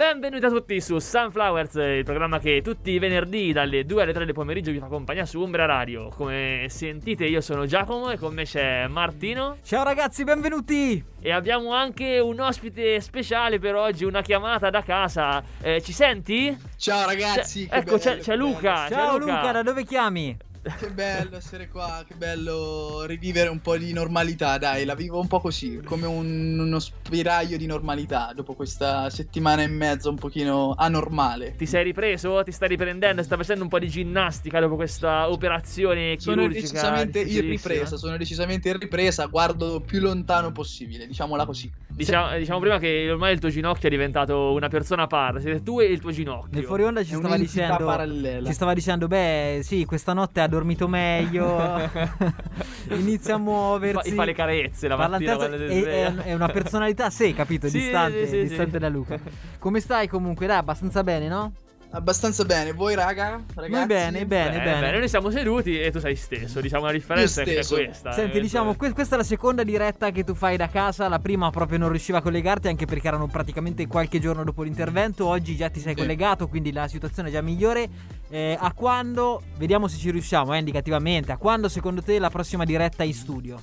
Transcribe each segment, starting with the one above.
Benvenuti a tutti su Sunflowers, il programma che tutti i venerdì dalle 2 alle 3 del pomeriggio vi fa compagnia su Umbria Radio. Come sentite io sono Giacomo e con me c'è Martino Ciao ragazzi, benvenuti! e abbiamo anche un ospite speciale per oggi, una chiamata da casa. Eh, ci senti? Ciao ragazzi, C'è- ecco, c'è, bello, c'è che Luca. c'è Ciao Luca. da dove chiami? Che bello essere qua, che bello rivivere un po' di normalità, dai, la vivo un po' così, come un- uno spiraglio di normalità dopo questa settimana e mezza un pochino anormale. Ti sei ripreso? Ti stai riprendendo? Stai facendo un po' di ginnastica dopo questa operazione Sono chirurgica? decisamente in ripresa, sono decisamente in ripresa, guardo più lontano possibile, diciamola così. Diciamo, diciamo prima che ormai il tuo ginocchio è diventato una persona a parte. Siete tu e il tuo ginocchio. Nel fuori onda ci stava dicendo parallela. Ci stava dicendo "Beh, sì, questa notte ha dormito meglio". Inizia a fa, muoversi. gli fa le carezze la mattina terza- quando si è, è- è una personalità sé, capito? Sì, distante, sì, sì, distante sì. da Luca. Come stai comunque? Dai, abbastanza bene, no? Abbastanza bene, voi raga? Ragazzi? Noi bene, bene, Eh, bene. noi siamo seduti e tu sei stesso. Diciamo la differenza è questa. Senti, eh, diciamo, cioè- que- questa è la seconda diretta che tu fai da casa. La prima proprio non riusciva a collegarti, anche perché erano praticamente qualche giorno dopo l'intervento. Oggi già ti sei Sì. collegato, quindi la situazione è già migliore. Eh, a quando, vediamo se ci riusciamo, eh, indicativamente. A quando secondo te la prossima diretta in studio?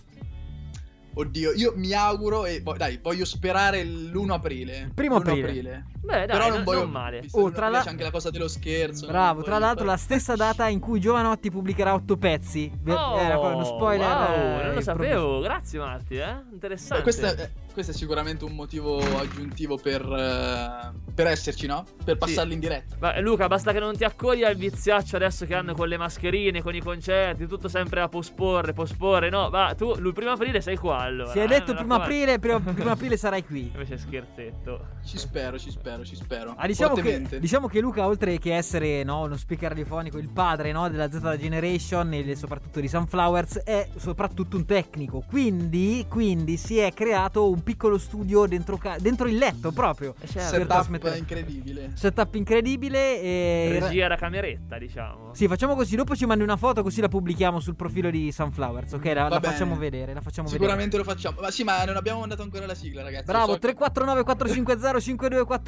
Oddio, io mi auguro e poi dai, voglio sperare l'1 aprile. Primo L'1 aprile. Beh, dai, Però non, non voglio non male. Oh, tra la- c'è anche la cosa dello scherzo. Bravo, tra l'altro fare- la stessa data in cui Giovanotti pubblicherà otto pezzi. Oh, era uno spoiler. wow, eh, non lo improvviso. sapevo. Grazie, Marti. Eh? Interessante. Beh, questo, è, questo è sicuramente un motivo aggiuntivo per, eh, per esserci, no? Per passarli in diretta. Ma, Luca, basta che non ti accogli al viziaccio adesso che hanno con le mascherine, con i concerti, tutto sempre a posporre, posporre. No, va, tu il primo aprile sei qua allora. Si è eh, detto mi primo aprile, primo, primo aprile sarai qui. Invece scherzetto. Ci spero, ci spero, ci spero. Ah, diciamo, che, diciamo che Luca, oltre che essere no, uno speaker radiofonico, il padre no, della Z Generation e soprattutto di Sunflowers, è soprattutto un tecnico. Quindi, quindi si è creato un piccolo studio dentro, ca- dentro il letto proprio. Eh, certo. Setup incredibile. Setup incredibile. E... Regia da cameretta, diciamo. Sì, facciamo così. Dopo ci mandi una foto, così la pubblichiamo sul profilo di Sunflowers. Ok, la, la facciamo vedere. La facciamo vedere. Sicuramente lo facciamo. Ma sì, ma non abbiamo mandato ancora la sigla, ragazzi. Bravo, So che- 349 450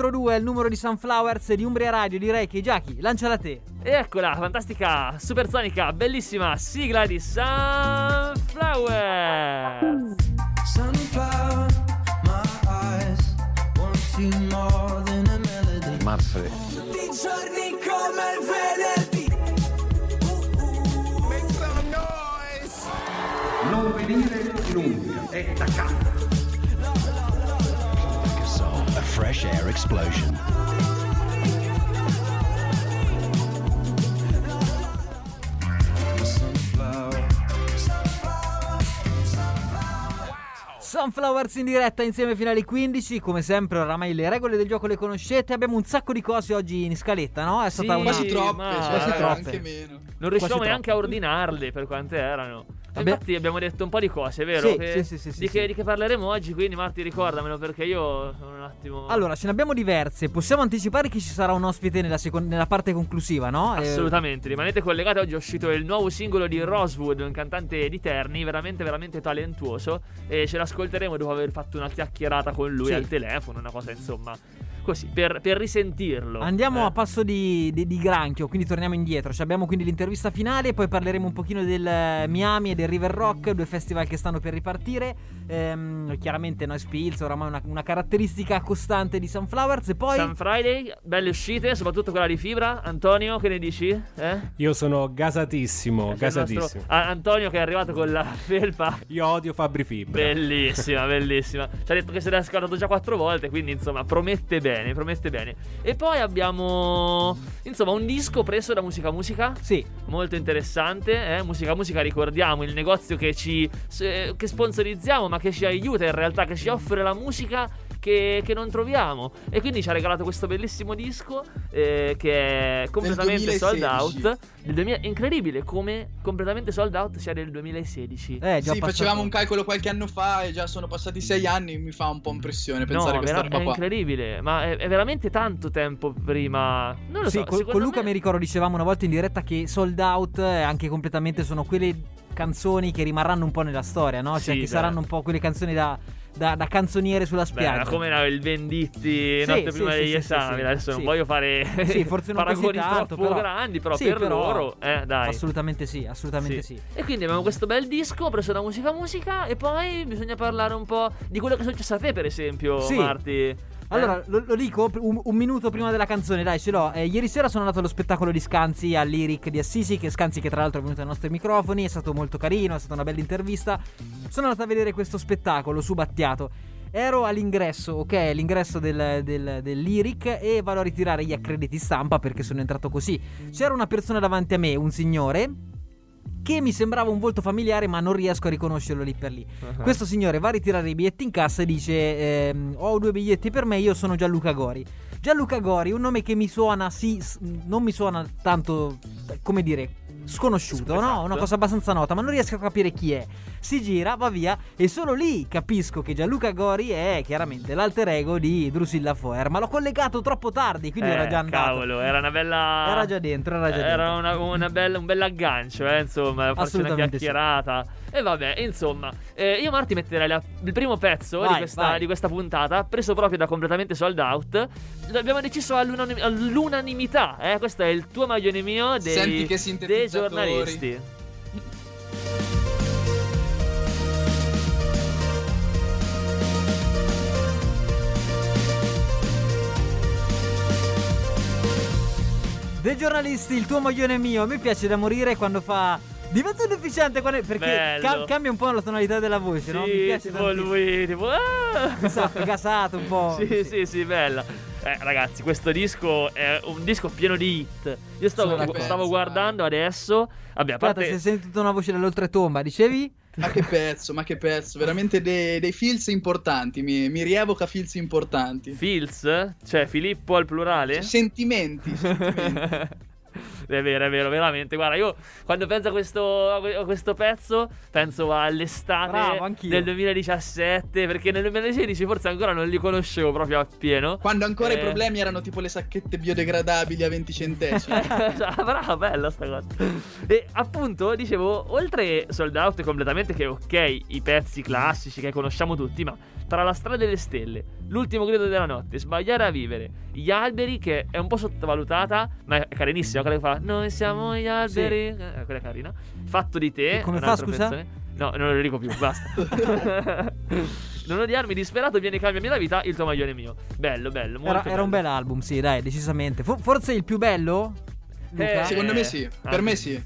5242 è il numero di Sunflowers di Umbria Radio. Direi che Jackie, lanciala te. E eccola, fantastica, supersonica, bellissima sigla di Sunflower. Sunflower, my eyes won't see more than a melody. Manfred. Tutti i giorni come il venerdì. Non venire in Umbria, è da casa. Fresh air explosion. Sunflower. Sunflowers in diretta insieme fino alle 15. Come sempre, oramai le regole del gioco le conoscete. Abbiamo un sacco di cose oggi in scaletta, no? È stata Sì, una. Quasi troppe, ma- Quasi troppe. anche meno. Non riusciamo neanche a ordinarle per quante erano. Vabbè. Infatti abbiamo detto un po' di cose, vero? Sì, Che- sì, sì, sì, sì, di, che, sì. di che parleremo oggi, quindi Marti ricordamelo perché io sono attimo... Allora, ce ne abbiamo diverse. Possiamo anticipare che ci sarà un ospite nella, secon- nella parte conclusiva, no? Eh, Assolutamente, rimanete collegati. Oggi è uscito il nuovo singolo di Rosewood, un cantante di Terni, veramente, veramente talentuoso. E ce l'ascolteremo dopo aver fatto una chiacchierata con lui Sì. al telefono, una cosa insomma. Così, per, per risentirlo. Andiamo Eh. a passo di, di- di granchio, quindi torniamo indietro. Ci abbiamo quindi l'intervista finale, poi parleremo un pochino del eh, Miami e del River Rock, due festival che stanno per ripartire. Ehm, chiaramente Noise Pills, oramai una, una caratteristica costante di Sunflowers. E poi... Sun Friday, belle uscite, soprattutto quella di Fibra. Antonio, che ne dici? Eh? Io sono gasatissimo, gasatissimo. nostro- Ah, Antonio che è arrivato con la felpa. Io odio Fabri Fibra. Bellissima, bellissima. Ci ha detto che se l'ha scordato già quattro volte, quindi insomma promette bene, promette bene. E poi abbiamo insomma un disco preso da Musica Musica. Sì, Molto interessante, eh? Musica Musica, ricordiamo il negozio che ci che sponsorizziamo, ma che ci aiuta in realtà, che ci offre la musica che, che non troviamo. E quindi ci ha regalato questo bellissimo disco eh, che è completamente sold 2016. out. Del 2000 incredibile come completamente sold out sia del 2016. Eh, già Sì, passato- facevamo un calcolo qualche anno fa e già sono passati sei anni. Mi fa un po' impressione pensare no, a questa vera- roba è qua. incredibile, ma è, è veramente tanto tempo prima. Non lo Sì, so, col- con Luca me- mi ricordo dicevamo una volta in diretta che sold out eh, anche completamente sono quelle canzoni che rimarranno un po' nella storia, no? Cioè Sì, che beh. saranno un po' quelle canzoni da, da- da canzoniere sulla Beh, spiaggia. come era il Venditti Sì, notte sì, prima sì, degli esami. Adesso non voglio fare Sì, forse non paragoni tanto, troppo però- grandi, però per però- loro, eh, dai. Assolutamente sì, assolutamente sì. E quindi abbiamo questo bel disco preso da musica musica e poi bisogna parlare un po' di quello che è successo a te, per esempio. Marti. Allora, Eh? lo, lo dico un, un minuto prima della canzone, dai, ce l'ho. Eh, ieri sera sono andato allo spettacolo di Scanzi al Lyric di Assisi, che Scanzi che tra l'altro è venuto ai nostri microfoni, è stato molto carino, è stata una bella intervista. Sono andato a vedere questo spettacolo su Battiato. Ero all'ingresso, ok, l'ingresso del, del, del Lyric e vado a ritirare gli accrediti stampa perché sono entrato così. C'era una persona davanti a me, un signore, che mi sembrava un volto familiare ma non riesco a riconoscerlo lì per lì. Uh-huh. Questo signore va a ritirare i biglietti in cassa e dice: ehm, Ho due biglietti per me, io sono Gianluca Gori. Gianluca Gori, un nome che mi suona, sì, non mi suona tanto, come dire, sconosciuto, no? Una cosa abbastanza nota, ma non riesco a capire chi è. Si gira, va via, e solo lì capisco che Gianluca Gori è chiaramente l'alter ego di Drusilla Foer. Ma l'ho collegato troppo tardi, quindi Eh, era già andato. Cavolo, era una bella. Era già dentro, era già dentro. Era una, una bella- un bel aggancio, eh, insomma, farci una Assolutamente sì. chiacchierata. E vabbè, insoma, eh, io Marti metterei la- il primo pezzo di, Vai, questa, vai. di questa puntata, preso proprio da completamente sold out. L'abbiamo deciso all'unanim- all'unanimità, eh, questo è il tuo maglione mio dei, Senti che dei sintetizzatori. Giornalisti. Dei giornalisti, il tuo maglione mio. Me piace da morire quando fa. Diventa un deficiente quando- perché ca- cambia un po' la tonalità della voce, no? Mi Sì, piace tipo tantissimo. lui, tipo... ah! Esatto, gasato un po'. Sì, sì, sì, bella. Eh, ragazzi, questo disco è un disco pieno di hit. Io stavo, d'accordo. stavo guardando adesso. Vabbè, a Aspetta, parte. si è sentito una voce dall'oltretomba, dicevi? Ma che pezzo, ma che pezzo, veramente dei, dei feels importanti, mi, mi rievoca feels importanti. Fils? Cioè, Filippo al plurale? Sentimenti, sentimenti. È vero, è vero, veramente. Guarda, io quando penso a questo, a que- a questo pezzo, penso all'estate Bravo, del 2017. Perché nel 2016 forse ancora non li conoscevo proprio appieno. Quando ancora Eh. i problemi erano tipo le sacchette biodegradabili a 20 centesimi. Ah, Brava, bella sta cosa. E appunto, dicevo, oltre sold out completamente, che ok, i pezzi classici che conosciamo tutti, ma tra la strada delle stelle, l'ultimo grido della notte, sbagliare a vivere, gli alberi, che è un po' sottovalutata, ma è carinissima, quella che fa Noi siamo gli alberi. Eh, quella è carina. Fatto di te. Come fa, scusa? pezzone. No, non lo dico più, basta. non odiarmi disperato, vieni cambiami la vita, il tuo maglione è mio. Bello, bello, molto Era, era un bello. bel album, sì, dai, decisamente. Fo- forse il più bello? Eh, Secondo me sì, per ah, me sì.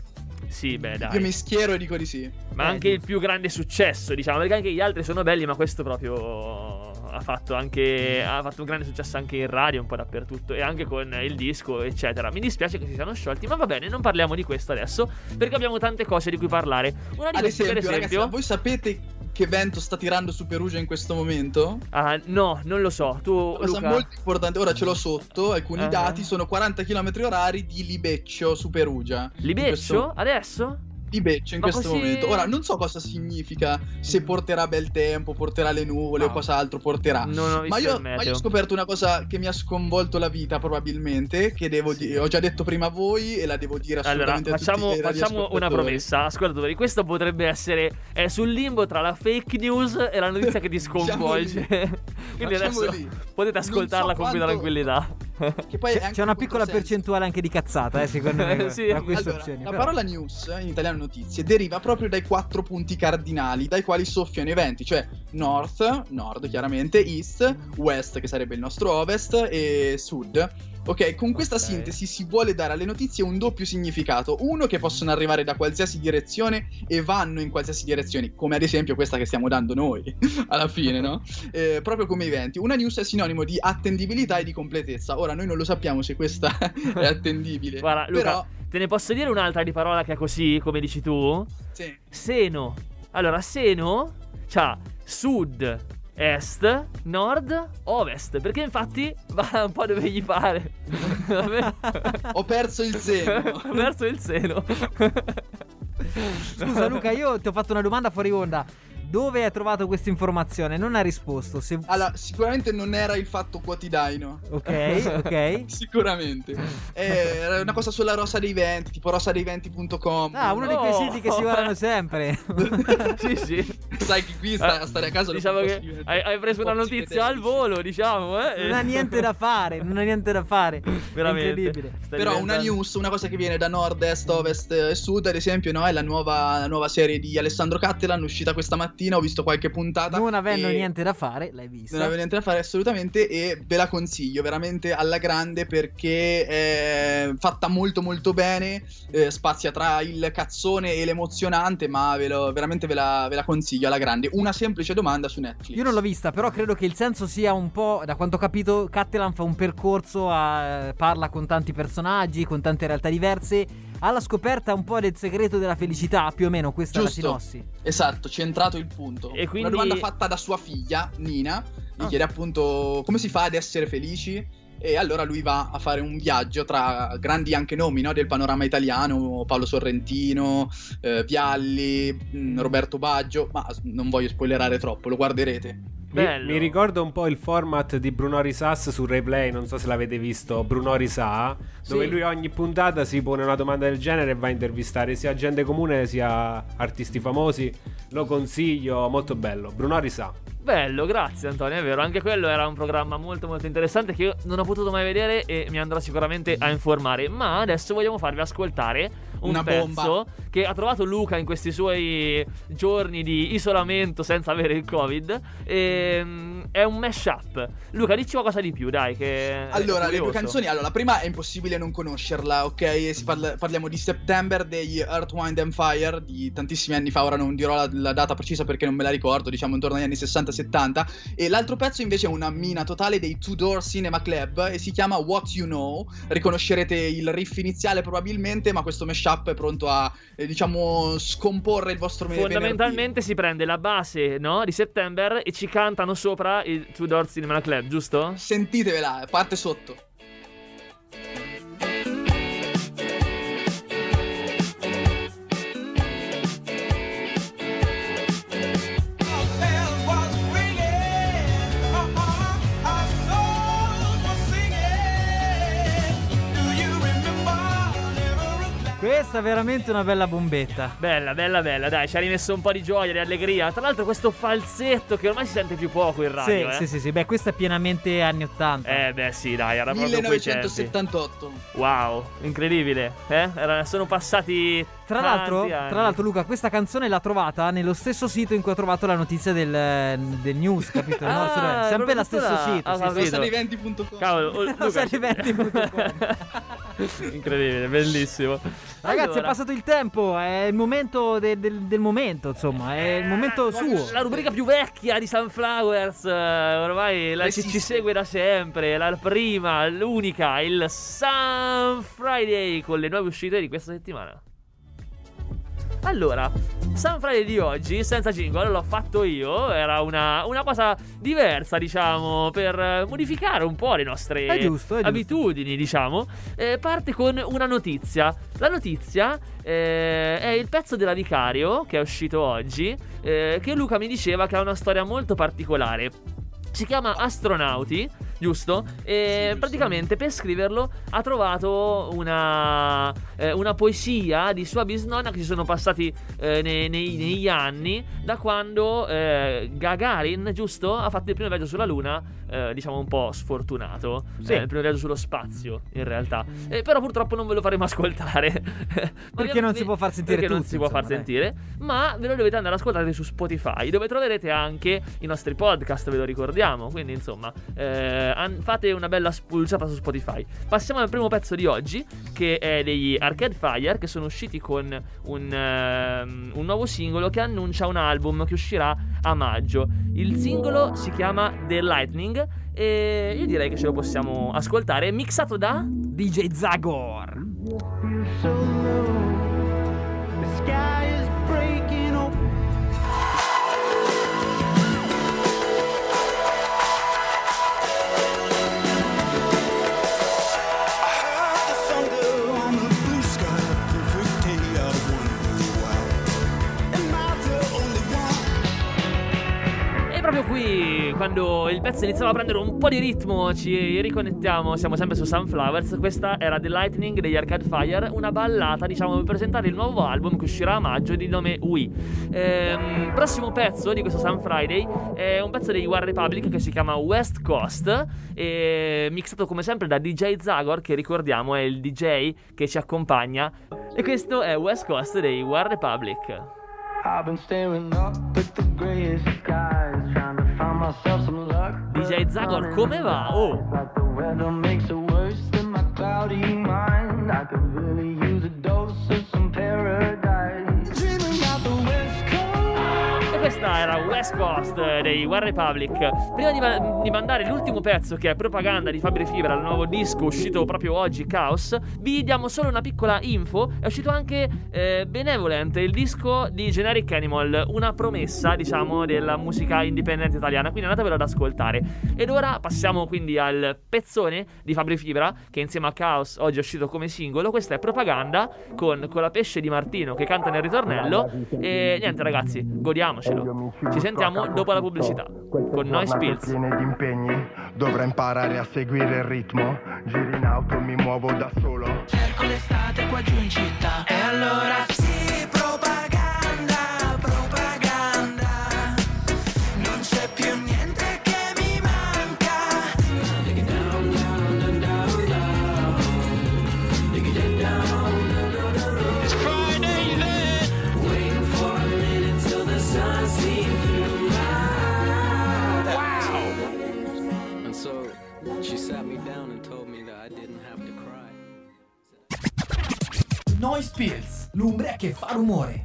Sì, beh, dai. Io mi schiero e dico di sì. Ma Eh, anche il più grande successo, diciamo, perché anche gli altri sono belli, ma questo proprio ha fatto anche ha fatto un grande successo anche in radio, un po' dappertutto e anche con il disco, eccetera. Mi dispiace che si siano sciolti, ma va bene, non parliamo di questo adesso, perché abbiamo tante cose di cui parlare. Una di Ad queste, esempio, per ragazzi, esempio, ma voi sapete che vento sta tirando su Perugia in questo momento? Ah, no, non lo so. Tu Una cosa Luca molto importante, ora ce l'ho sotto, alcuni Ah. dati sono 40 km orari di Libeccio su Perugia. Libeccio questo- adesso? Libeccio in Ma questo così- momento. Ora, non so cosa significa, se porterà bel tempo, porterà le nuvole No. o cos'altro porterà. Ma io, ma io ho scoperto una cosa che mi ha sconvolto la vita, probabilmente. Che devo Sì. dire, ho già detto prima a voi e la devo dire Allora, assolutamente a facciamo, tutti i facciamo una promessa, ascoltatori. Questo potrebbe essere è sul limbo tra la fake news e la notizia che ti sconvolge. Quindi Facciamo adesso lì. potete Non so ascoltarla con più quanto- tranquillità. C'è, c'è una un piccola percentuale anche di cazzata, eh, secondo me, Sì. Allora, opzioni. la però. parola news in italiano notizie deriva proprio dai quattro punti cardinali dai quali soffiano i venti, cioè north, nord chiaramente, east, west che sarebbe il nostro ovest e sud. Ok, con questa Ok. sintesi si vuole dare alle notizie un doppio significato. Uno che possono arrivare da qualsiasi direzione e vanno in qualsiasi direzione, come ad esempio questa che stiamo dando noi alla fine, no? Eh, proprio come i venti. Una news è sinonimo di attendibilità e di completezza. Ora noi non lo sappiamo se questa è attendibile. Guarda, Luca, però te ne posso dire un'altra di parola che è così, come dici tu? sì. Seno. Allora, seno c'ha sud, est, nord, ovest. Perché infatti va un po' dove gli pare. Ho perso il seno. Verso il seno. Scusa Luca, io ti ho fatto una domanda fuori onda. Dove hai trovato questa informazione? Non hai risposto. Se... Allora, sicuramente non era il fatto quotidiano. Ok, ok. Sicuramente. Eh, Era una cosa sulla Rosa dei Venti, tipo rosadei20.com. Ah, uno di quei siti che si guardano sempre. sì, sì. Sai che qui sta a stare a casa non Diciamo che hai, hai preso una notizia al volo, diciamo, eh. Non ha niente da fare, non ha niente da fare. Veramente. È incredibile. Stai Però una diventando- news, una cosa che viene da nord, est, ovest e sud, ad esempio, no, è la nuova, la nuova serie di Alessandro Cattelan, uscita questa mattina, ho visto qualche puntata. Non avendo niente da fare, l'hai vista. Non aveva niente da fare assolutamente e ve la consiglio veramente alla grande perché è fatta molto molto bene, eh, spazia tra il cazzone e l'emozionante, ma ve lo- veramente ve la, ve la consiglio alla grande. Una semplice domanda su Netflix. Io non l'ho vista, però credo che il senso sia un po'. Da quanto ho capito, Cattelan fa un percorso, a- parla con tanti personaggi, con tante realtà diverse. Alla scoperta un po' del segreto della felicità, più o meno questa Giusto. è la sinossi. Esatto, centrato il punto. E quindi- Una domanda fatta da sua figlia, Nina, gli Ah. chiede appunto come si fa ad essere felici. E allora lui va a fare un viaggio tra grandi anche nomi no, del panorama italiano, Paolo Sorrentino, eh, Vialli, mh, Roberto Baggio, ma non voglio spoilerare troppo, lo guarderete. Mi, mi ricorda un po' il format di Bruno Risas su Replay, non so se l'avete visto, Bruno Risà, dove Sì. lui ogni puntata si pone una domanda del genere e va a intervistare sia gente comune sia artisti famosi. Lo consiglio, molto bello. Bruno Risà. Bello, grazie Antonio, è vero, anche quello era un programma molto molto interessante che io non ho potuto mai vedere e mi andrò sicuramente a informare, ma adesso vogliamo farvi ascoltare un Una pezzo bomba. che ha trovato Luca in questi suoi giorni di isolamento senza avere il covid. E, mm, è un mashup. Luca, dici qualcosa di più, dai, che Allora, le due canzoni, allora, la prima è impossibile non conoscerla, ok? Parla- parliamo di September degli Earth, Wind and Fire di tantissimi anni fa, ora non dirò la, la data precisa perché non me la ricordo, diciamo intorno agli anni 60-70. E l'altro pezzo invece è una mina totale dei Two Door Cinema Club e si chiama What You Know. Riconoscerete il riff iniziale probabilmente, ma questo mashup è pronto a, eh, diciamo, scomporre il vostro me- venerdì. Fondamentalmente si prende la base, no, di September e ci cantano sopra il Two Door Cinema Club, giusto? Sentitevela, parte sotto. Questa è veramente una bella bombetta. Bella, bella, bella, dai, ci ha rimesso un po' di gioia, di allegria. Tra l'altro questo falsetto che ormai si sente più poco in radio, sì, eh. sì, sì, sì. Beh, questa è pienamente anni 80. Eh beh sì, dai, era proprio quei tempi. 1978. Wow, incredibile, eh? Era- sono passati Tra l'altro, tra l'altro, Luca, questa canzone l'ha trovata nello stesso sito in cui ho trovato la notizia del, del news, capito? No, Ah, Sempre lo stesso là. sito. Ah, sì. Rosadeventi.com. Cavolo, oh, Luca- Rosadeventi.com. Incredibile, bellissimo. Ragazzi, Allora, è passato il tempo, è il momento de- del, del momento, insomma, è il momento suo. La rubrica più vecchia di Sunflowers, eh, ormai la, ci Resiste. segue da sempre, la prima, l'unica, il Sun Friday con le nuove uscite di questa settimana. Allora, Sun Friday di oggi, senza jingle, l'ho fatto io. Era una, una cosa diversa, diciamo, per modificare un po' le nostre È giusto, è giusto. abitudini, diciamo. Eh, parte con una notizia. La notizia eh, è il pezzo della Vicario che è uscito oggi. eh, che Luca mi diceva che ha una storia molto particolare. Si chiama Astronauti, giusto? E giusto. praticamente per scriverlo ha trovato una, eh, una poesia di sua bisnonna che si sono passati eh, nei- nei- negli anni da quando eh, Gagarin, giusto? Ha fatto il primo viaggio sulla Luna, eh, diciamo un po' sfortunato. Sì. Eh, il primo viaggio sullo spazio, in realtà. Eh, però purtroppo non ve lo faremo ascoltare. Perché non si può far sentire Perché non tutto, si può far insomma, sentire. Ma ve lo dovete andare ad ascoltare su Spotify, dove troverete anche i nostri podcast, ve lo ricordiamo. Quindi, insomma, an- fate una bella spulciata su Spotify. Passiamo al primo pezzo di oggi, che è degli Arcade Fire, che sono usciti con un, ehm, un nuovo singolo che annuncia un album che uscirà a maggio. Il singolo si chiama The Lightning. E io direi che ce lo possiamo ascoltare, mixato da. DJ Zagor. The sky qui, quando il pezzo iniziava a prendere un po' di ritmo, ci riconnettiamo, siamo sempre su Sunflowers. Questa era The Lightning degli Arcade Fire, una ballata, diciamo, per presentare il nuovo album che uscirà a maggio di nome We. Ehm, prossimo pezzo di questo Sun Friday è un pezzo dei War Republic che si chiama West Coast, e mixato come sempre da DJ Zagor, che ricordiamo è il DJ che ci accompagna. E questo è West Coast dei War Republic. I've been staring up at the grayest skies, DJ Zagor, come va? Oh! West Coast dei War Republic. Prima di, ma- di mandare l'ultimo pezzo, che è propaganda di Fabri Fibra, il nuovo disco uscito proprio oggi, Chaos, vi diamo solo una piccola info. È uscito anche eh, Benevolent, il disco di Generic Animal, una promessa, diciamo, della musica indipendente italiana. Quindi andatevelo ad ascoltare. Ed ora passiamo quindi al pezzone di Fabri Fibra, che insieme a Chaos oggi è uscito come singolo. Questa è propaganda con, con la pesce di Martino che canta nel ritornello. E niente, ragazzi, godiamocelo. Ci sentiamo dopo la pubblicità. Con noi Spills. piene di impegni. Dovrei imparare a seguire il ritmo. Giri in auto, mi muovo da solo. Cerco l'estate qua giù in città. E allora sì, che fa rumore.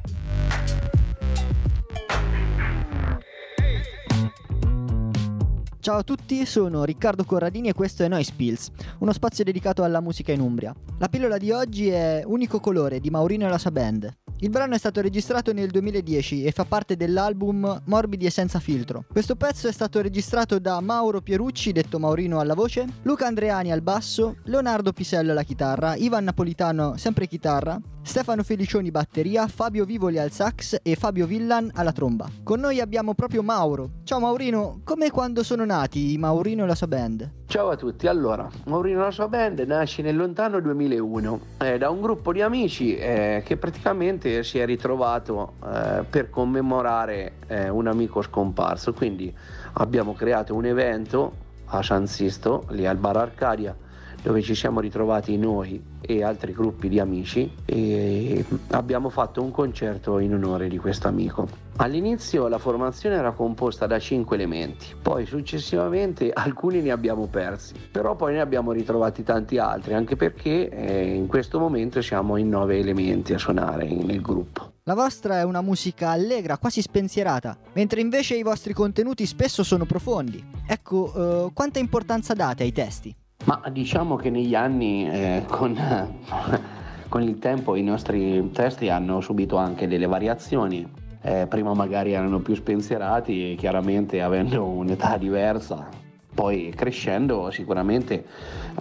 Ciao a tutti, sono Riccardo Corradini e questo è Noise Pills, uno spazio dedicato alla musica in Umbria. La pillola di oggi è Unico Colore di Maurino e la sua band. Il brano è stato registrato nel 2010 e fa parte dell'album Morbidi e senza filtro. Questo pezzo è stato registrato da Mauro Pierucci, detto Maurino alla voce, Luca Andreani al basso, Leonardo Pisello alla chitarra, Ivan Napolitano sempre chitarra, Stefano Felicioni batteria, Fabio Vivoli al sax e Fabio Villan alla tromba. Con noi abbiamo proprio Mauro. Ciao Maurino, come quando sono nati Maurino e la sua band? Ciao a tutti, allora, Maurino e la sua band nasce nel lontano 2001 eh, da un gruppo di amici eh, che praticamente si è ritrovato eh, per commemorare eh, un amico scomparso, quindi abbiamo creato un evento a San Sisto, lì al Bar Arcadia, dove ci siamo ritrovati noi e altri gruppi di amici e abbiamo fatto un concerto in onore di questo amico. All'inizio la formazione era composta da cinque elementi, poi successivamente alcuni ne abbiamo persi, però poi ne abbiamo ritrovati tanti altri, anche perché eh, in questo momento siamo in nove elementi a suonare nel gruppo. La vostra è una musica allegra, quasi spensierata, mentre invece i vostri contenuti spesso sono profondi. Ecco, eh, quanta importanza date ai testi? Ma diciamo che negli anni eh, con, con il tempo i nostri testi hanno subito anche delle variazioni. Eh, prima magari erano più spensierati, chiaramente avendo un'età diversa, poi crescendo sicuramente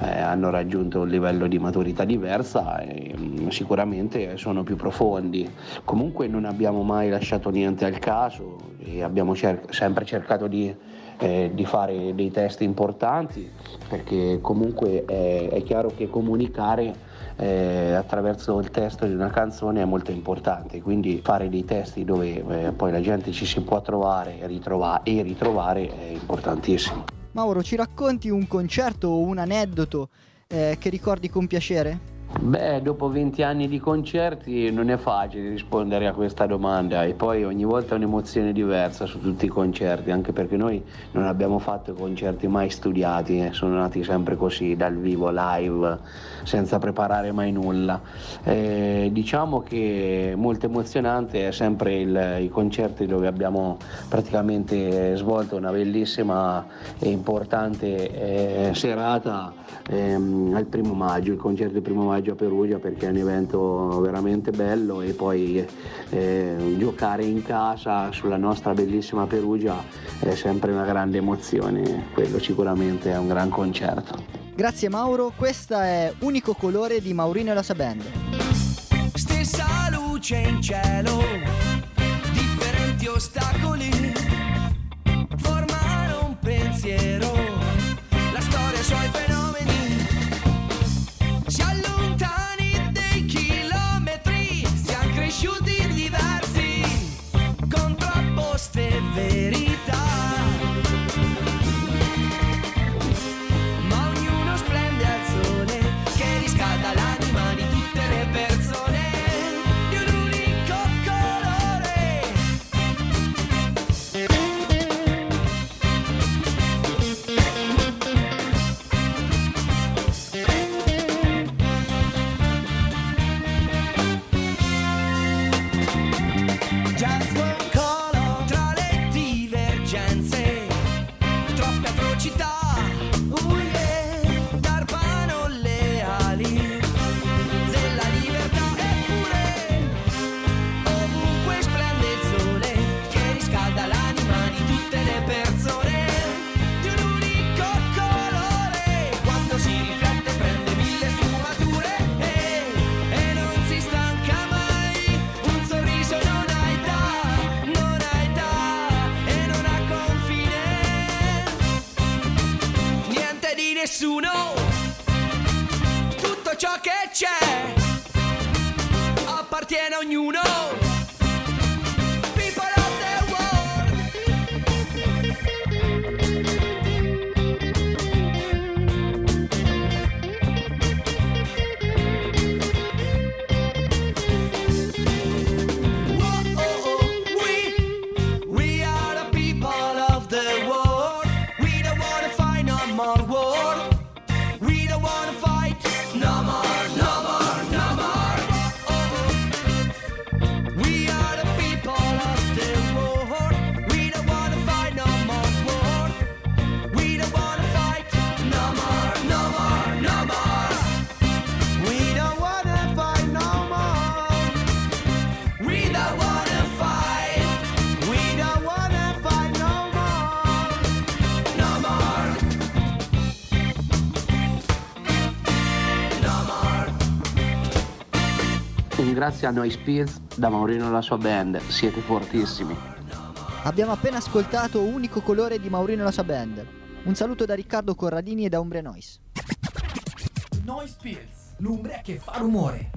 eh, hanno raggiunto un livello di maturità diversa e mm, sicuramente sono più profondi. Comunque non abbiamo mai lasciato niente al caso e abbiamo cer- sempre cercato di, eh, di fare dei testi importanti perché comunque è, è chiaro che comunicare eh, attraverso il testo di una canzone è molto importante, quindi fare dei testi dove eh, poi la gente ci si può trovare ritrova- e ritrovare è importantissimo. Mauro, ci racconti un concerto o un aneddoto eh, che ricordi con piacere? Beh, dopo 20 anni di concerti non è facile rispondere a questa domanda e poi ogni volta è un'emozione diversa su tutti i concerti, anche perché noi non abbiamo fatto concerti mai studiati, eh, sono nati sempre così, dal vivo, live, senza preparare mai nulla. Eh, diciamo che molto emozionante è sempre il- i concerti dove abbiamo praticamente svolto una bellissima e importante eh, serata ehm, al primo maggio, il concerto del primo maggio a Perugia perché è un evento veramente bello e poi eh, giocare in casa sulla nostra bellissima Perugia è sempre una grande emozione, quello sicuramente è un gran concerto. Grazie Mauro, questa è Unico Colore di Maurino e la sua band. Stessa luce in cielo, differenti ostacoli. nessuno. Grazie a Noi Spears da Maurino e la sua band, siete fortissimi. Abbiamo appena ascoltato Unico colore di Maurino e la sua band. Un saluto da Riccardo Corradini e da Umbria Noise. Noise Pills, l'Umbria che fa rumore.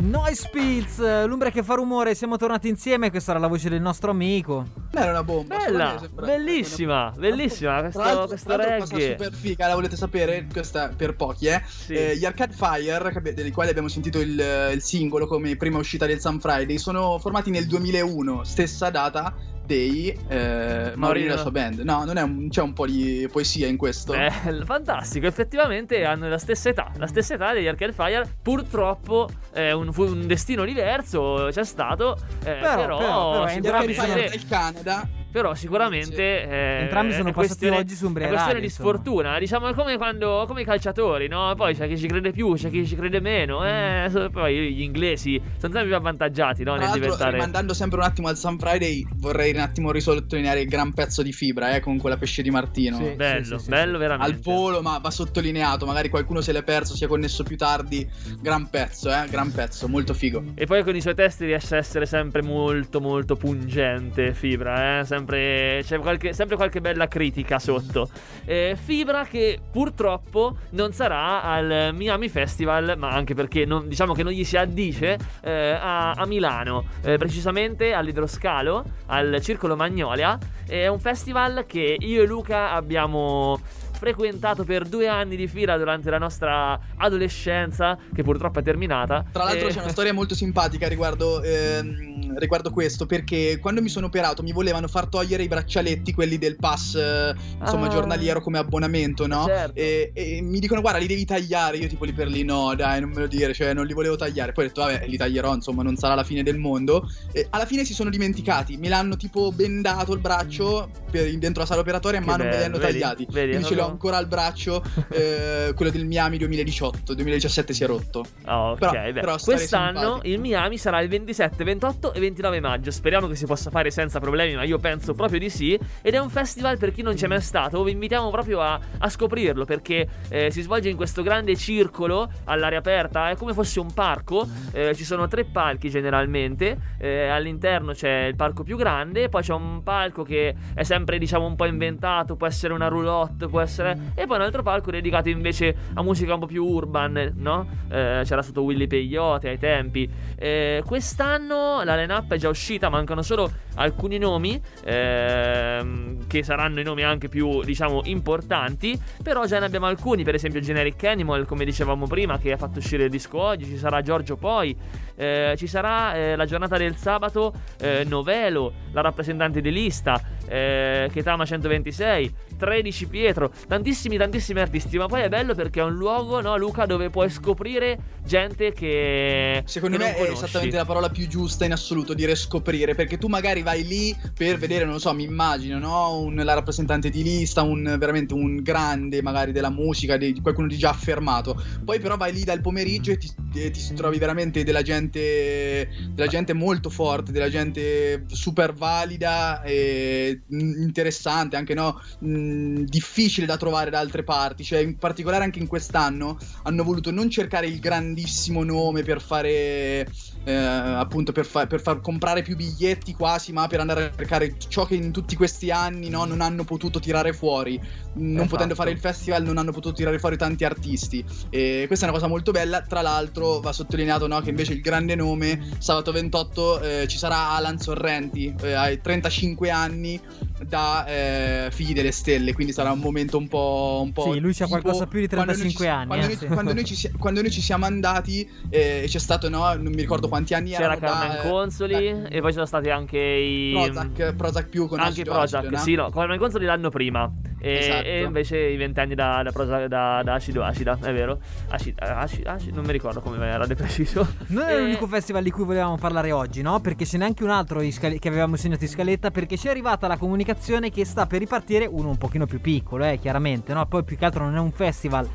Noise Pills, l'Umbria che fa rumore, siamo tornati insieme, questa era la voce del nostro amico. Era una bomba. Bella, sembra- bellissima, bellissima Tra questo, tra reggae. super figa, la volete sapere? Questa per pochi, eh? Eh, gli Arcade Fire, dei quali abbiamo sentito il, il singolo come prima uscita del Sun Friday, sono formati nel 2001, stessa data dei eh, Maurino e la sua band. No, non è un- c'è un po' di poesia in questo. Eh, fantastico, effettivamente hanno la stessa età, la stessa età degli Arcade Fire. Purtroppo è un, fu un destino diverso, c'è stato, eh, Però- però, però- però entrambi sicuramente, il Canada. Però sicuramente eh, Entrambi sono passati questione- oggi su Umbria È questione Radio, di insomma. sfortuna, diciamo è come quando come i calciatori, no? Poi c'è chi ci crede più, c'è chi ci crede meno, eh, so- poi gli inglesi sono sempre più avvantaggiati, no, Tra nel diventare rimandando sempre un attimo al Sun Friday, vorrei un attimo risottolineare il gran pezzo di fibra, eh, con quella pesce di Martino. Sì, bello, bello veramente. Al volo, ma va sottolineato. Magari qualcuno se l'è perso, si è connesso più tardi. Gran pezzo, eh, gran pezzo, molto figo. E poi con i suoi testi riesce a essere sempre molto molto pungente Fibra, eh? sempre, c'è qualche, sempre qualche bella critica sotto. Eh, Fibra che purtroppo non sarà al Miami Festival, ma anche perché non- diciamo che non gli si addice eh, a, a Milano, eh, precisamente all'Idroscalo, al Circolo Magnolia. È un festival che io e Luca abbiamo frequentato per due anni di fila durante la nostra adolescenza, che purtroppo è terminata. Tra l'altro E- c'è una storia molto simpatica riguardo, ehm, riguardo questo, perché quando mi sono operato mi volevano far togliere i braccialetti, quelli del pass, eh, insomma, Ah. giornaliero come abbonamento, no? Certo. E, e mi dicono, guarda, li devi tagliare. Io tipo lì per lì, no, dai, non me lo dire, cioè non li volevo tagliare. Poi ho detto, vabbè, li taglierò, insomma, non sarà la fine del mondo. E alla fine si sono dimenticati, me l'hanno tipo bendato il braccio per- dentro la sala operatoria, Che ma non me li hanno vedi? tagliati. Vedi, Quindi ce l'ho ancora al braccio, eh, quello del Miami 2018, 2017 si è rotto. Ah, ok, Però- beh. però Quest'anno simpatiche. il Miami sarà il 27, 28 e 29 maggio. Speriamo che si possa fare senza problemi, ma io penso proprio di sì. Ed è un festival per chi non c'è mai stato. Vi invitiamo proprio a, a scoprirlo perché eh, si svolge in questo grande circolo all'aria aperta. È come fosse un parco. Eh, ci sono tre palchi generalmente. Eh, all'interno c'è il palco più grande, poi c'è un palco che è sempre, diciamo, un po' inventato. Può essere una roulotte, può essere. E poi un altro palco dedicato invece a musica un po' più urban, no? Eh, c'era stato Willy Peyote ai tempi. Eh, quest'anno la line-up è già uscita, mancano solo alcuni nomi, ehm, che saranno i nomi anche più, diciamo, importanti. Però già ne abbiamo alcuni, per esempio Generic Animal, come dicevamo prima, che ha fatto uscire il disco oggi. Ci sarà Giorgio Poi. eh, ci sarà eh, la giornata del sabato eh, Novelo, la rappresentante di lista, eh, Ketama 126, 13 Pietro, tantissimi tantissimi artisti, ma poi è bello perché è un luogo, no Luca, dove puoi scoprire gente che Secondo che me è conosci. esattamente la parola più giusta in assoluto dire scoprire, perché tu magari vai lì per vedere, non lo so, mi immagino, no? Un- la rappresentante di lista, un veramente un grande magari della musica, di, qualcuno di già affermato. Poi però vai lì dal pomeriggio e ti, e ti trovi veramente della gente della gente molto forte, della gente super valida e interessante, anche no, mm, difficile da trovare da altre parti, cioè in particolare anche in quest'anno hanno voluto non cercare il grandissimo nome per fare eh, appunto per, fa- per far comprare più biglietti quasi, ma per andare a cercare ciò che in tutti questi anni no, non hanno potuto tirare fuori. Non Esatto. potendo fare il festival, non hanno potuto tirare fuori tanti artisti. E questa è una cosa molto bella. Tra l'altro, va sottolineato no, che invece il grande nome, sabato 28, eh, ci sarà Alan Sorrenti, eh, ai 35 anni da eh, Figli delle Stelle. Quindi sarà un momento un po'. Un po Sì, lui c'ha qualcosa più di quando noi 35 ci- anni, Quando, eh, noi, sì. quando noi ci si- quando noi ci siamo andati, eh, c'è stato, no, non mi ricordo quanti anni C'era erano. Carmen da, eh, Consoli e poi ci sono stati anche i Prozac, Prozac più con anche Prozac, acido, sì, no, Carmen Consoli l'anno prima. E, Esatto. e invece i ventenni da, da, Prozac- da, da acido acida, è vero? Acid, acid, acid- non mi ricordo come era di preciso. Non è E- l'unico festival di cui volevamo parlare oggi, no? Perché ce n'è anche un altro scale- che avevamo segnato in scaletta. Perché ci è arrivata la comunicazione che sta per ripartire uno un pochino più piccolo, eh, chiaramente, no? Poi più che altro non è un festival.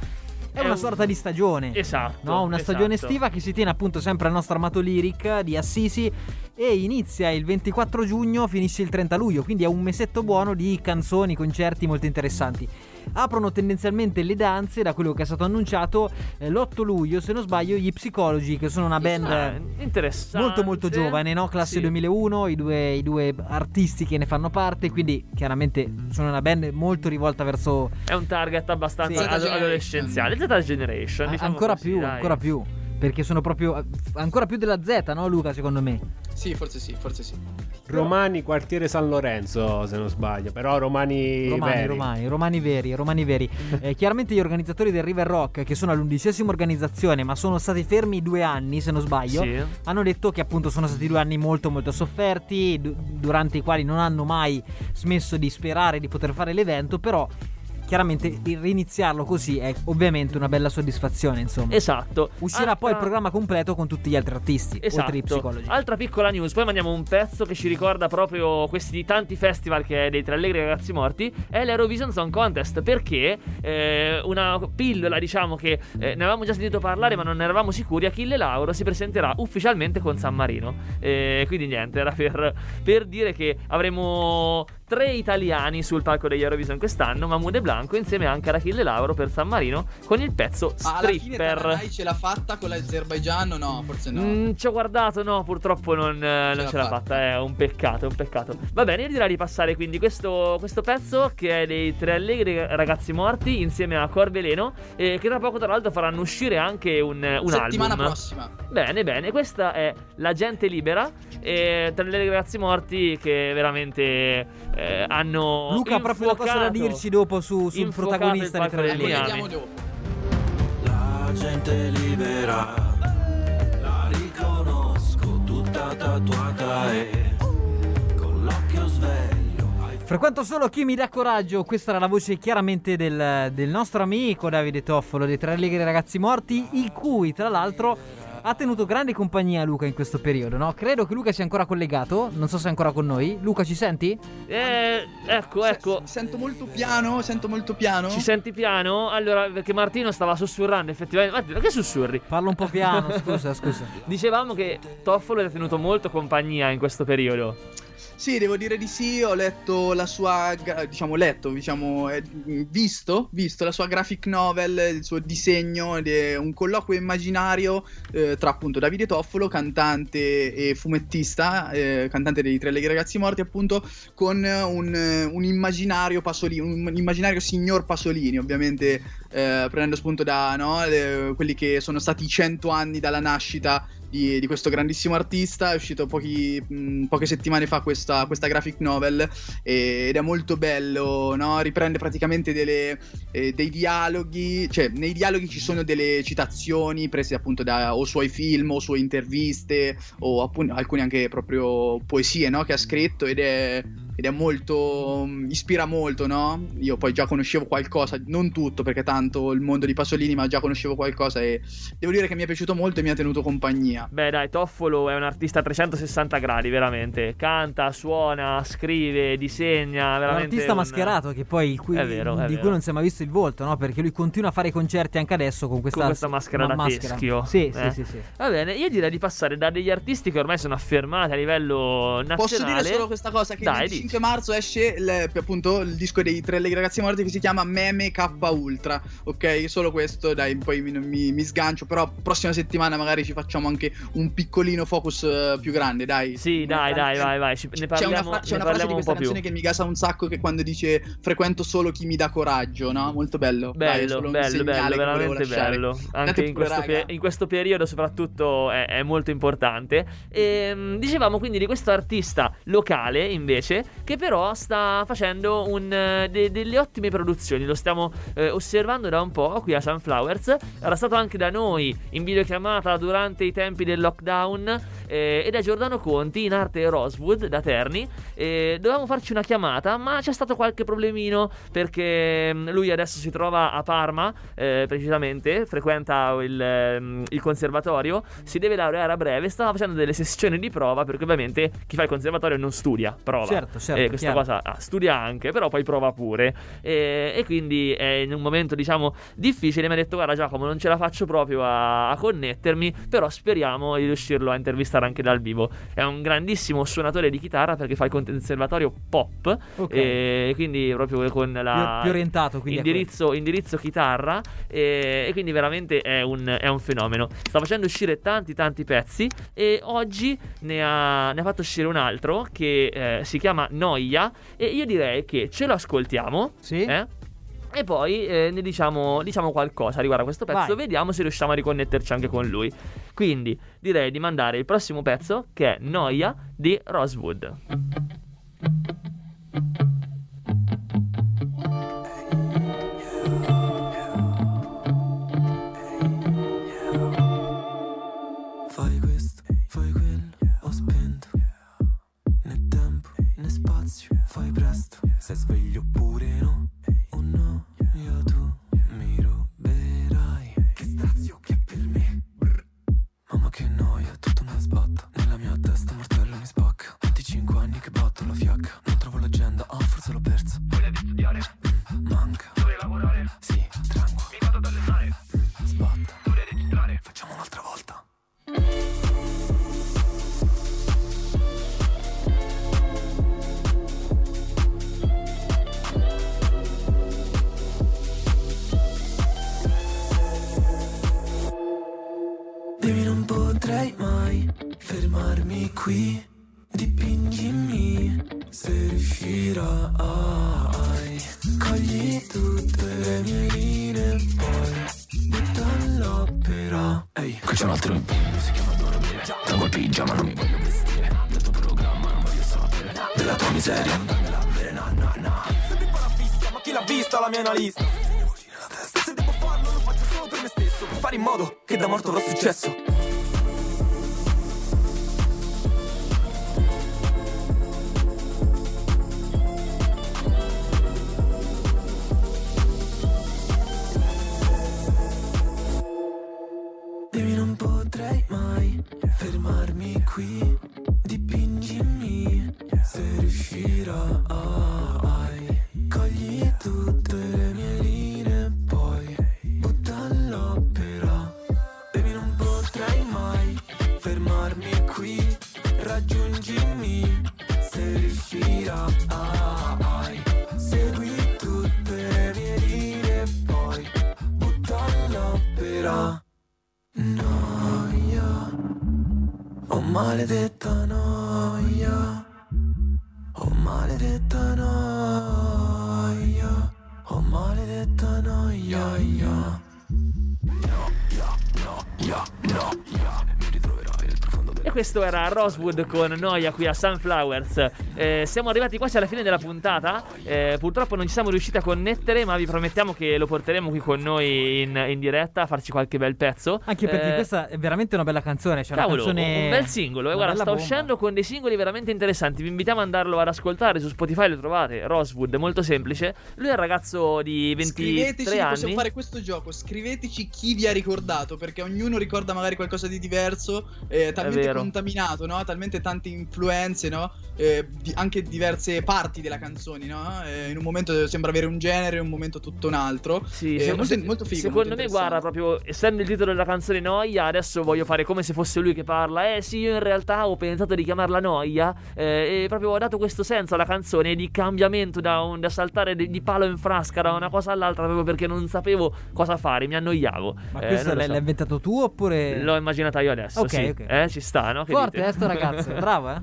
È, È una un- sorta di stagione. Esatto. No, una stagione esatto. estiva che si tiene appunto sempre al nostro amato Lyric di Assisi e inizia il 24 giugno, finisce il 30 luglio, quindi è un mesetto buono di canzoni, concerti molto interessanti. Aprono tendenzialmente le danze, da quello che è stato annunciato, eh, l'8 luglio, se non sbaglio, gli Psicologi, che sono una band Ah, interessante. molto molto giovane, no? Classe Sì. 2001, i due, i due artisti che ne fanno parte, quindi chiaramente sono una band molto rivolta verso È un target abbastanza Sì. adolescenziale. Z Generation, diciamo ancora così, più, dai. ancora più. Perché sono proprio ancora più della Z, no Luca, secondo me? Sì, forse sì, forse sì. Romani, quartiere San Lorenzo, se non sbaglio. Però romani, Romani, veri. romani, romani veri, romani veri. Eh, chiaramente gli organizzatori del River Rock, che sono all'undicesima organizzazione, ma sono stati fermi due anni, se non sbaglio, Sì. hanno detto che appunto sono stati due anni molto molto sofferti, du- durante i quali non hanno mai smesso di sperare di poter fare l'evento, però chiaramente il reiniziarlo così è ovviamente una bella soddisfazione, insomma. Esatto. Uscirà Altra- poi il programma completo con tutti gli altri artisti, Esatto. oltre ai psicologi. Altra piccola news, poi mandiamo un pezzo che ci ricorda proprio questi tanti festival che è dei tre allegri ragazzi morti, è l'Eurovision Song Contest, perché eh, una pillola, diciamo che eh, ne avevamo già sentito parlare ma non ne eravamo sicuri, Achille Lauro si presenterà ufficialmente con San Marino. Eh, quindi niente, era per, per dire che avremo tre italiani sul palco degli Eurovision quest'anno, Mahmoud e Blanco, insieme anche ad Achille Lauro per San Marino, con il pezzo Ma alla fine Stripper. Tananai ce l'ha fatta con l'Azerbaijan o no? Forse no. Mm, ci ho guardato, no, purtroppo non, eh, non ce l'ha fatta. È un peccato, un peccato. Va bene, io direi di passare quindi questo, questo pezzo che è dei tre allegri ragazzi morti insieme a Corveleno. E che tra poco, tra l'altro, faranno uscire anche un, un Settimana album. prossima. Bene, bene, questa è La gente libera. E tre allegri ragazzi morti che veramente eh, hanno. Luca ha proprio una cosa da dirci dopo su- sul protagonista di Tre. Vediamo dopo. La gente libera, la riconosco tutta tatuata e con l'occhio sveglio. quanto solo chi mi dà coraggio, questa era la voce chiaramente del, del nostro amico Davide Toffolo dei Tre Allegri Ragazzi Morti, il cui tra l'altro ha tenuto grande compagnia a Luca in questo periodo, no? Credo che Luca sia ancora collegato, non so se è ancora con noi. Luca, ci senti? Eh, ecco, ecco. Sento molto piano, sento molto piano. Ci senti piano? Allora, perché Martino stava sussurrando effettivamente. Martino, che sussurri? Parlo un po' piano, scusa, scusa. Dicevamo che Toffolo ha tenuto molto compagnia in questo periodo. Sì, devo dire di sì, ho letto la sua, diciamo, letto, diciamo, eh, visto, visto la sua graphic novel, il suo disegno un colloquio immaginario eh, tra appunto Davide Toffolo, cantante e fumettista, eh, cantante dei Tre Leghi Ragazzi Morti appunto, con un, eh, un immaginario Pasolini, un immaginario signor Pasolini, ovviamente eh, prendendo spunto da no, le- quelli che sono stati i 100 anni dalla nascita di, di questo grandissimo artista. È uscito pochi, mh, poche settimane fa questa, questa graphic novel e- ed è molto bello, no? riprende praticamente delle, eh, dei dialoghi, cioè nei dialoghi ci sono delle citazioni prese appunto da o suoi film o sue interviste o appunto alcune anche proprio poesie no? che ha scritto ed è, ed è molto mh, ispira molto no? io poi già conoscevo qualcosa non tutto perché tanto il mondo di Pasolini ma già conoscevo qualcosa e devo dire che mi è piaciuto molto e mi ha tenuto compagnia Beh, dai, Toffolo è un artista a 360 gradi, veramente. Canta, suona, scrive, disegna. Un Veramente. artista un- mascherato che poi il cui- È vero, è di vero. cui non si è mai visto il volto, no? Perché lui continua a fare i concerti anche adesso con questa, Con questa maschera ma- da teschio. Sì, Eh. sì, sì, sì. Va bene, io direi di passare da degli artisti che ormai sono affermati a livello nazionale. Posso dire solo questa cosa? Che Dai. 5 marzo esce il, appunto il disco dei tre ragazzi morti che si chiama Meme K Ultra. Ok, solo questo, dai, poi mi, mi- mi sgancio. Però prossima settimana magari ci facciamo anche un piccolino focus eh, più grande, dai. Sì, dai, dai, vai, vai. ci- ne C'è parliamo, una, fra- c'è ne una frase di questa po' più. canzone che mi gasa un sacco che quando dice frequento solo chi mi dà coraggio, no? Molto bello. Dai, Bello, un bello, bello, veramente bello. Anche in questo, raga. pe- in questo periodo, soprattutto, è, è molto importante. E mm, dicevamo quindi di questo artista locale, invece, che però sta facendo un, eh, de- delle ottime produzioni. Lo stiamo eh, osservando da un po' qui a Sunflowers. Era stato anche da noi in videochiamata durante i tempi del lockdown. Eh, ed è Giordano Conti in arte Rosewood da Terni. E dovevamo farci una chiamata, ma c'è stato qualche problemino perché mm, lui adesso si trova a Parma, eh, precisamente, frequenta il, ehm, il conservatorio, si deve laureare a breve, stava facendo delle sessioni di prova perché ovviamente chi fa il conservatorio non studia, prova. Certo, certo, E questa chiaro. cosa ah, studia anche, però poi prova pure. E, e quindi è in un momento, diciamo, difficile. Mi ha detto: Guarda, Giacomo, non ce la faccio proprio a, a connettermi. Però speriamo di riuscirlo a intervistare anche dal vivo. È un grandissimo suonatore di chitarra perché fa il conservatorio pop. Ok. E quindi proprio con la. Più- più orientato, quindi, a indirizzo, indirizzo chitarra. E, e quindi veramente è un, è un fenomeno. Sta facendo uscire tanti, tanti pezzi. E oggi ne ha, ne ha fatto uscire un altro che eh, si chiama Noia. E io direi che ce lo ascoltiamo. Sì. eh? E poi eh, ne diciamo, diciamo qualcosa riguardo a questo pezzo. Vai. Vediamo se riusciamo a riconnetterci anche con lui. Quindi direi di mandare il prossimo pezzo che è Noia di Rosewood. Fai questo, fai quello, ho spento Né tempo, né spazio, fai presto Sei sveglio oppure questo era Rosewood con Noia qui a Sunflowers. Eh, siamo arrivati quasi alla fine della puntata. Eh, purtroppo non ci siamo riusciti a connettere, ma vi promettiamo che lo porteremo qui con noi in, in diretta a farci qualche bel pezzo. Anche perché Eh, questa è veramente una bella canzone. Cioè Cavolo, una canzone... un bel singolo. E una guarda, sta bomba. uscendo con dei singoli veramente interessanti. Vi invitiamo ad andarlo ad ascoltare su Spotify. Lo trovate. Rosewood, è molto semplice. Lui è un ragazzo di 23 Scriveteci, anni. possiamo fare questo gioco. Scriveteci chi vi ha ricordato, perché ognuno ricorda magari qualcosa di diverso. Eh, talmente contaminato, no? Talmente tante influenze, no? Di- anche diverse parti della canzone, no? Eh, in un momento sembra avere un genere, in un momento tutto un altro. Sì, Eh, molto, se- molto figo. Secondo molto me, guarda, proprio essendo il titolo della canzone Noia, adesso voglio fare come se fosse lui che parla. Eh sì, io in realtà ho pensato di chiamarla Noia eh, e proprio ho dato questo senso alla canzone di cambiamento da, un- da saltare di, di palo in frasca da una cosa all'altra proprio perché non sapevo cosa fare, mi annoiavo. Ma Eh, questo l'hai, so. l'hai inventato tu oppure. L'ho immaginata io adesso, Ok, sì. ok. Eh, ci sta, no? Che Forte, dite? eh, sto ragazzo. Bravo, eh.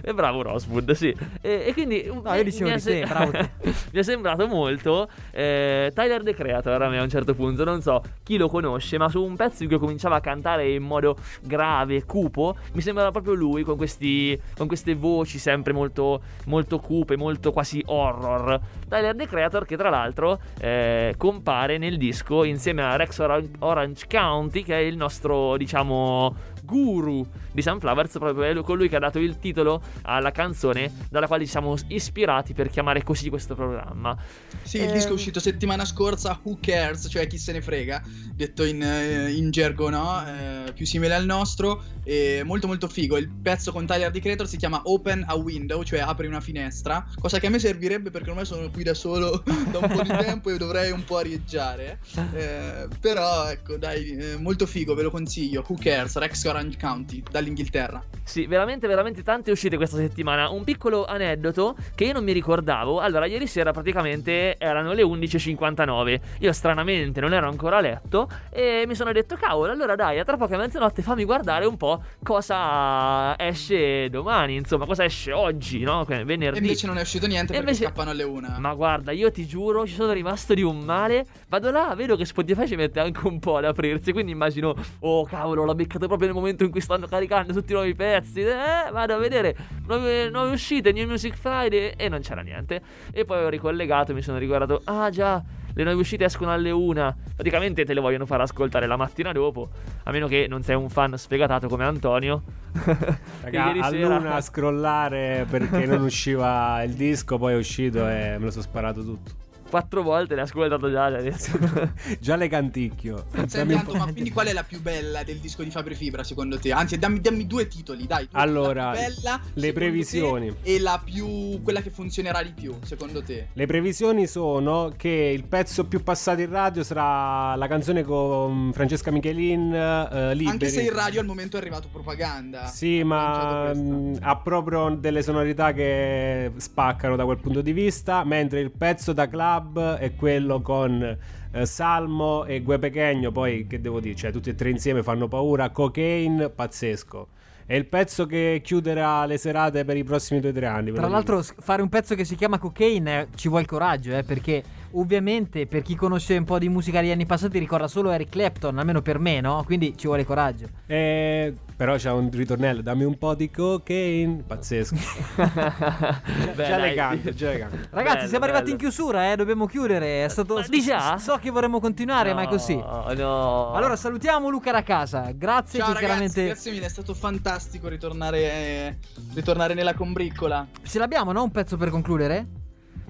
È bravo Roswood, sì. E, e quindi. No, io dicevo mi è di bravo te. mi è sembrato molto eh, Tyler The Creator a me a un certo punto. Non so chi lo conosce, ma su un pezzo in cui cominciava a cantare in modo grave, cupo, mi sembrava proprio lui con, questi, con queste voci sempre molto, molto cupe, molto quasi horror. Tyler The Creator, che tra l'altro eh, compare nel disco insieme a Rex Oran- Orange County, che è il nostro, diciamo guru di Sunflowers, proprio colui che ha dato il titolo alla canzone dalla quale ci siamo ispirati per chiamare così questo programma. Sì, il Ehm, disco è uscito settimana scorsa, Who Cares, cioè chi se ne frega, detto in, eh, in gergo, no? Eh, più simile al nostro, e molto molto figo. Il pezzo con Tyler di Creator si chiama Open a Window, cioè apri una finestra, cosa che a me servirebbe perché ormai sono qui da solo da un po' di tempo e dovrei un po' arieggiare. Eh, però ecco, dai, eh, molto figo, ve lo consiglio. Who Cares, Rex Orange County, dall'Inghilterra. Sì, veramente, veramente tante uscite questa settimana. Un piccolo aneddoto che io non mi ricordavo. Allora, ieri sera praticamente erano le 11.59. Io stranamente non ero ancora a letto e mi sono detto, cavolo, allora dai, a tra poche mezzanotte fammi guardare un po' cosa esce domani, insomma, cosa esce oggi, no? Que- E Venerdì. invece non è uscito niente E perché invece- scappano alle una. Ma guarda, io ti giuro, ci sono rimasto di un male. Vado là, vedo che Spotify ci mette anche un po' ad aprirsi. Quindi immagino, oh cavolo, l'ho beccato proprio nel momento in cui stanno caricando tutti i nuovi pezzi. Eh, vado a vedere nuove, nuove uscite, New Music Friday. E non c'era niente. E poi ho ricollegato e mi sono ricordato, ah già. Le nuove uscite escono alle una. Praticamente te le vogliono far ascoltare la mattina dopo. A meno che non sei un fan sfegatato come Antonio. Che Raga, ieri a sera- a scrollare perché non usciva il disco, poi è uscito e me lo sono sparato tutto. Quattro volte l'hai ascoltato già adesso. Già le canticchio. Senti, Anto, po'- ma quindi qual è la più bella del disco di Fabri Fibra secondo te? Anzi, dammi, dammi due titoli, dai. due- Allora, la più bella, le previsioni. E la più. quella che funzionerà di più, secondo te? Le previsioni sono che il pezzo più passato in radio sarà la canzone con Francesca Michelin, eh, Liberi. Anche se in radio al momento è arrivato propaganda. Sì, ma mh, ha proprio delle sonorità che spaccano da quel punto di vista, mentre il pezzo da club è quello con eh, Salmo e Gue Pechegno, poi che devo dire, cioè tutti e tre insieme fanno paura, Cocaine, pazzesco. È il pezzo che chiuderà le serate per i prossimi due o tre anni. Tra l'altro, fare un pezzo che si chiama Cocaine eh, ci vuole coraggio, eh, perché ovviamente per chi conosce un po' di musica degli anni passati ricorda solo Eric Clapton, almeno per me, no? Quindi ci vuole coraggio. Eh, però c'è un ritornello, dammi un po' di cocaine, pazzesco. già, Beh, già canto, già le canto. Ragazzi, Bello, siamo arrivati bello. in chiusura, eh, dobbiamo chiudere. È stato. Di già? So che vorremmo continuare, ma è così. No, no. Allora, salutiamo Luca da casa. Grazie Ciao ragazzi, chiaramente. grazie mille, è stato fantastico ritornare, eh, ritornare nella combriccola. Ce l'abbiamo, no? Un pezzo per concludere?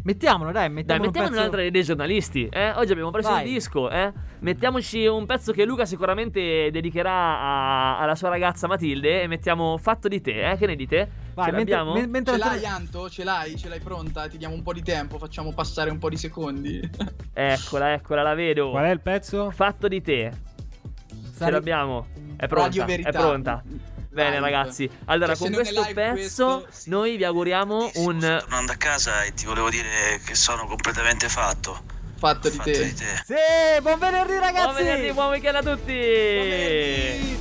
Mettiamolo, dai, Dai, mettiamo un pezzo. un'altra dei giornalisti. Eh? Oggi abbiamo preso Vai. il disco. Eh? Mettiamoci un pezzo che Luca sicuramente dedicherà a- alla sua ragazza Matilde. E mettiamo Fatto di te. Eh? Che ne dite? Vai, Ce mentre- men- mentre Ce l'hai Anto? Ce l'hai? Ce l'hai pronta? Ti diamo un po' di tempo, facciamo passare un po' di secondi. Eccola, eccola, la vedo. Qual è il pezzo? Fatto di te. Ce Sari- l'abbiamo. È pronta. Radio Verità. È pronta. Bene, Live. ragazzi. Allora, Cioè, con questo live pezzo, questo, noi vi auguriamo un. tornando a casa e ti volevo dire che sono completamente fatto. Fatto di Fatto te. di te. Sì, buon venerdì, ragazzi. Buon venerdì, buon weekend a tutti.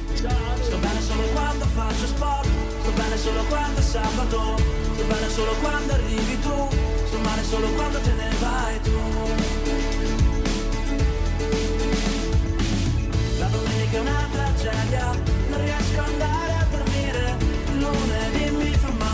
Sto bene solo quando faccio sport Sto bene solo quando è sabato Sto bene solo quando arrivi tu Sto male solo quando te ne vai tu La domenica è una tragedia alone and in me for my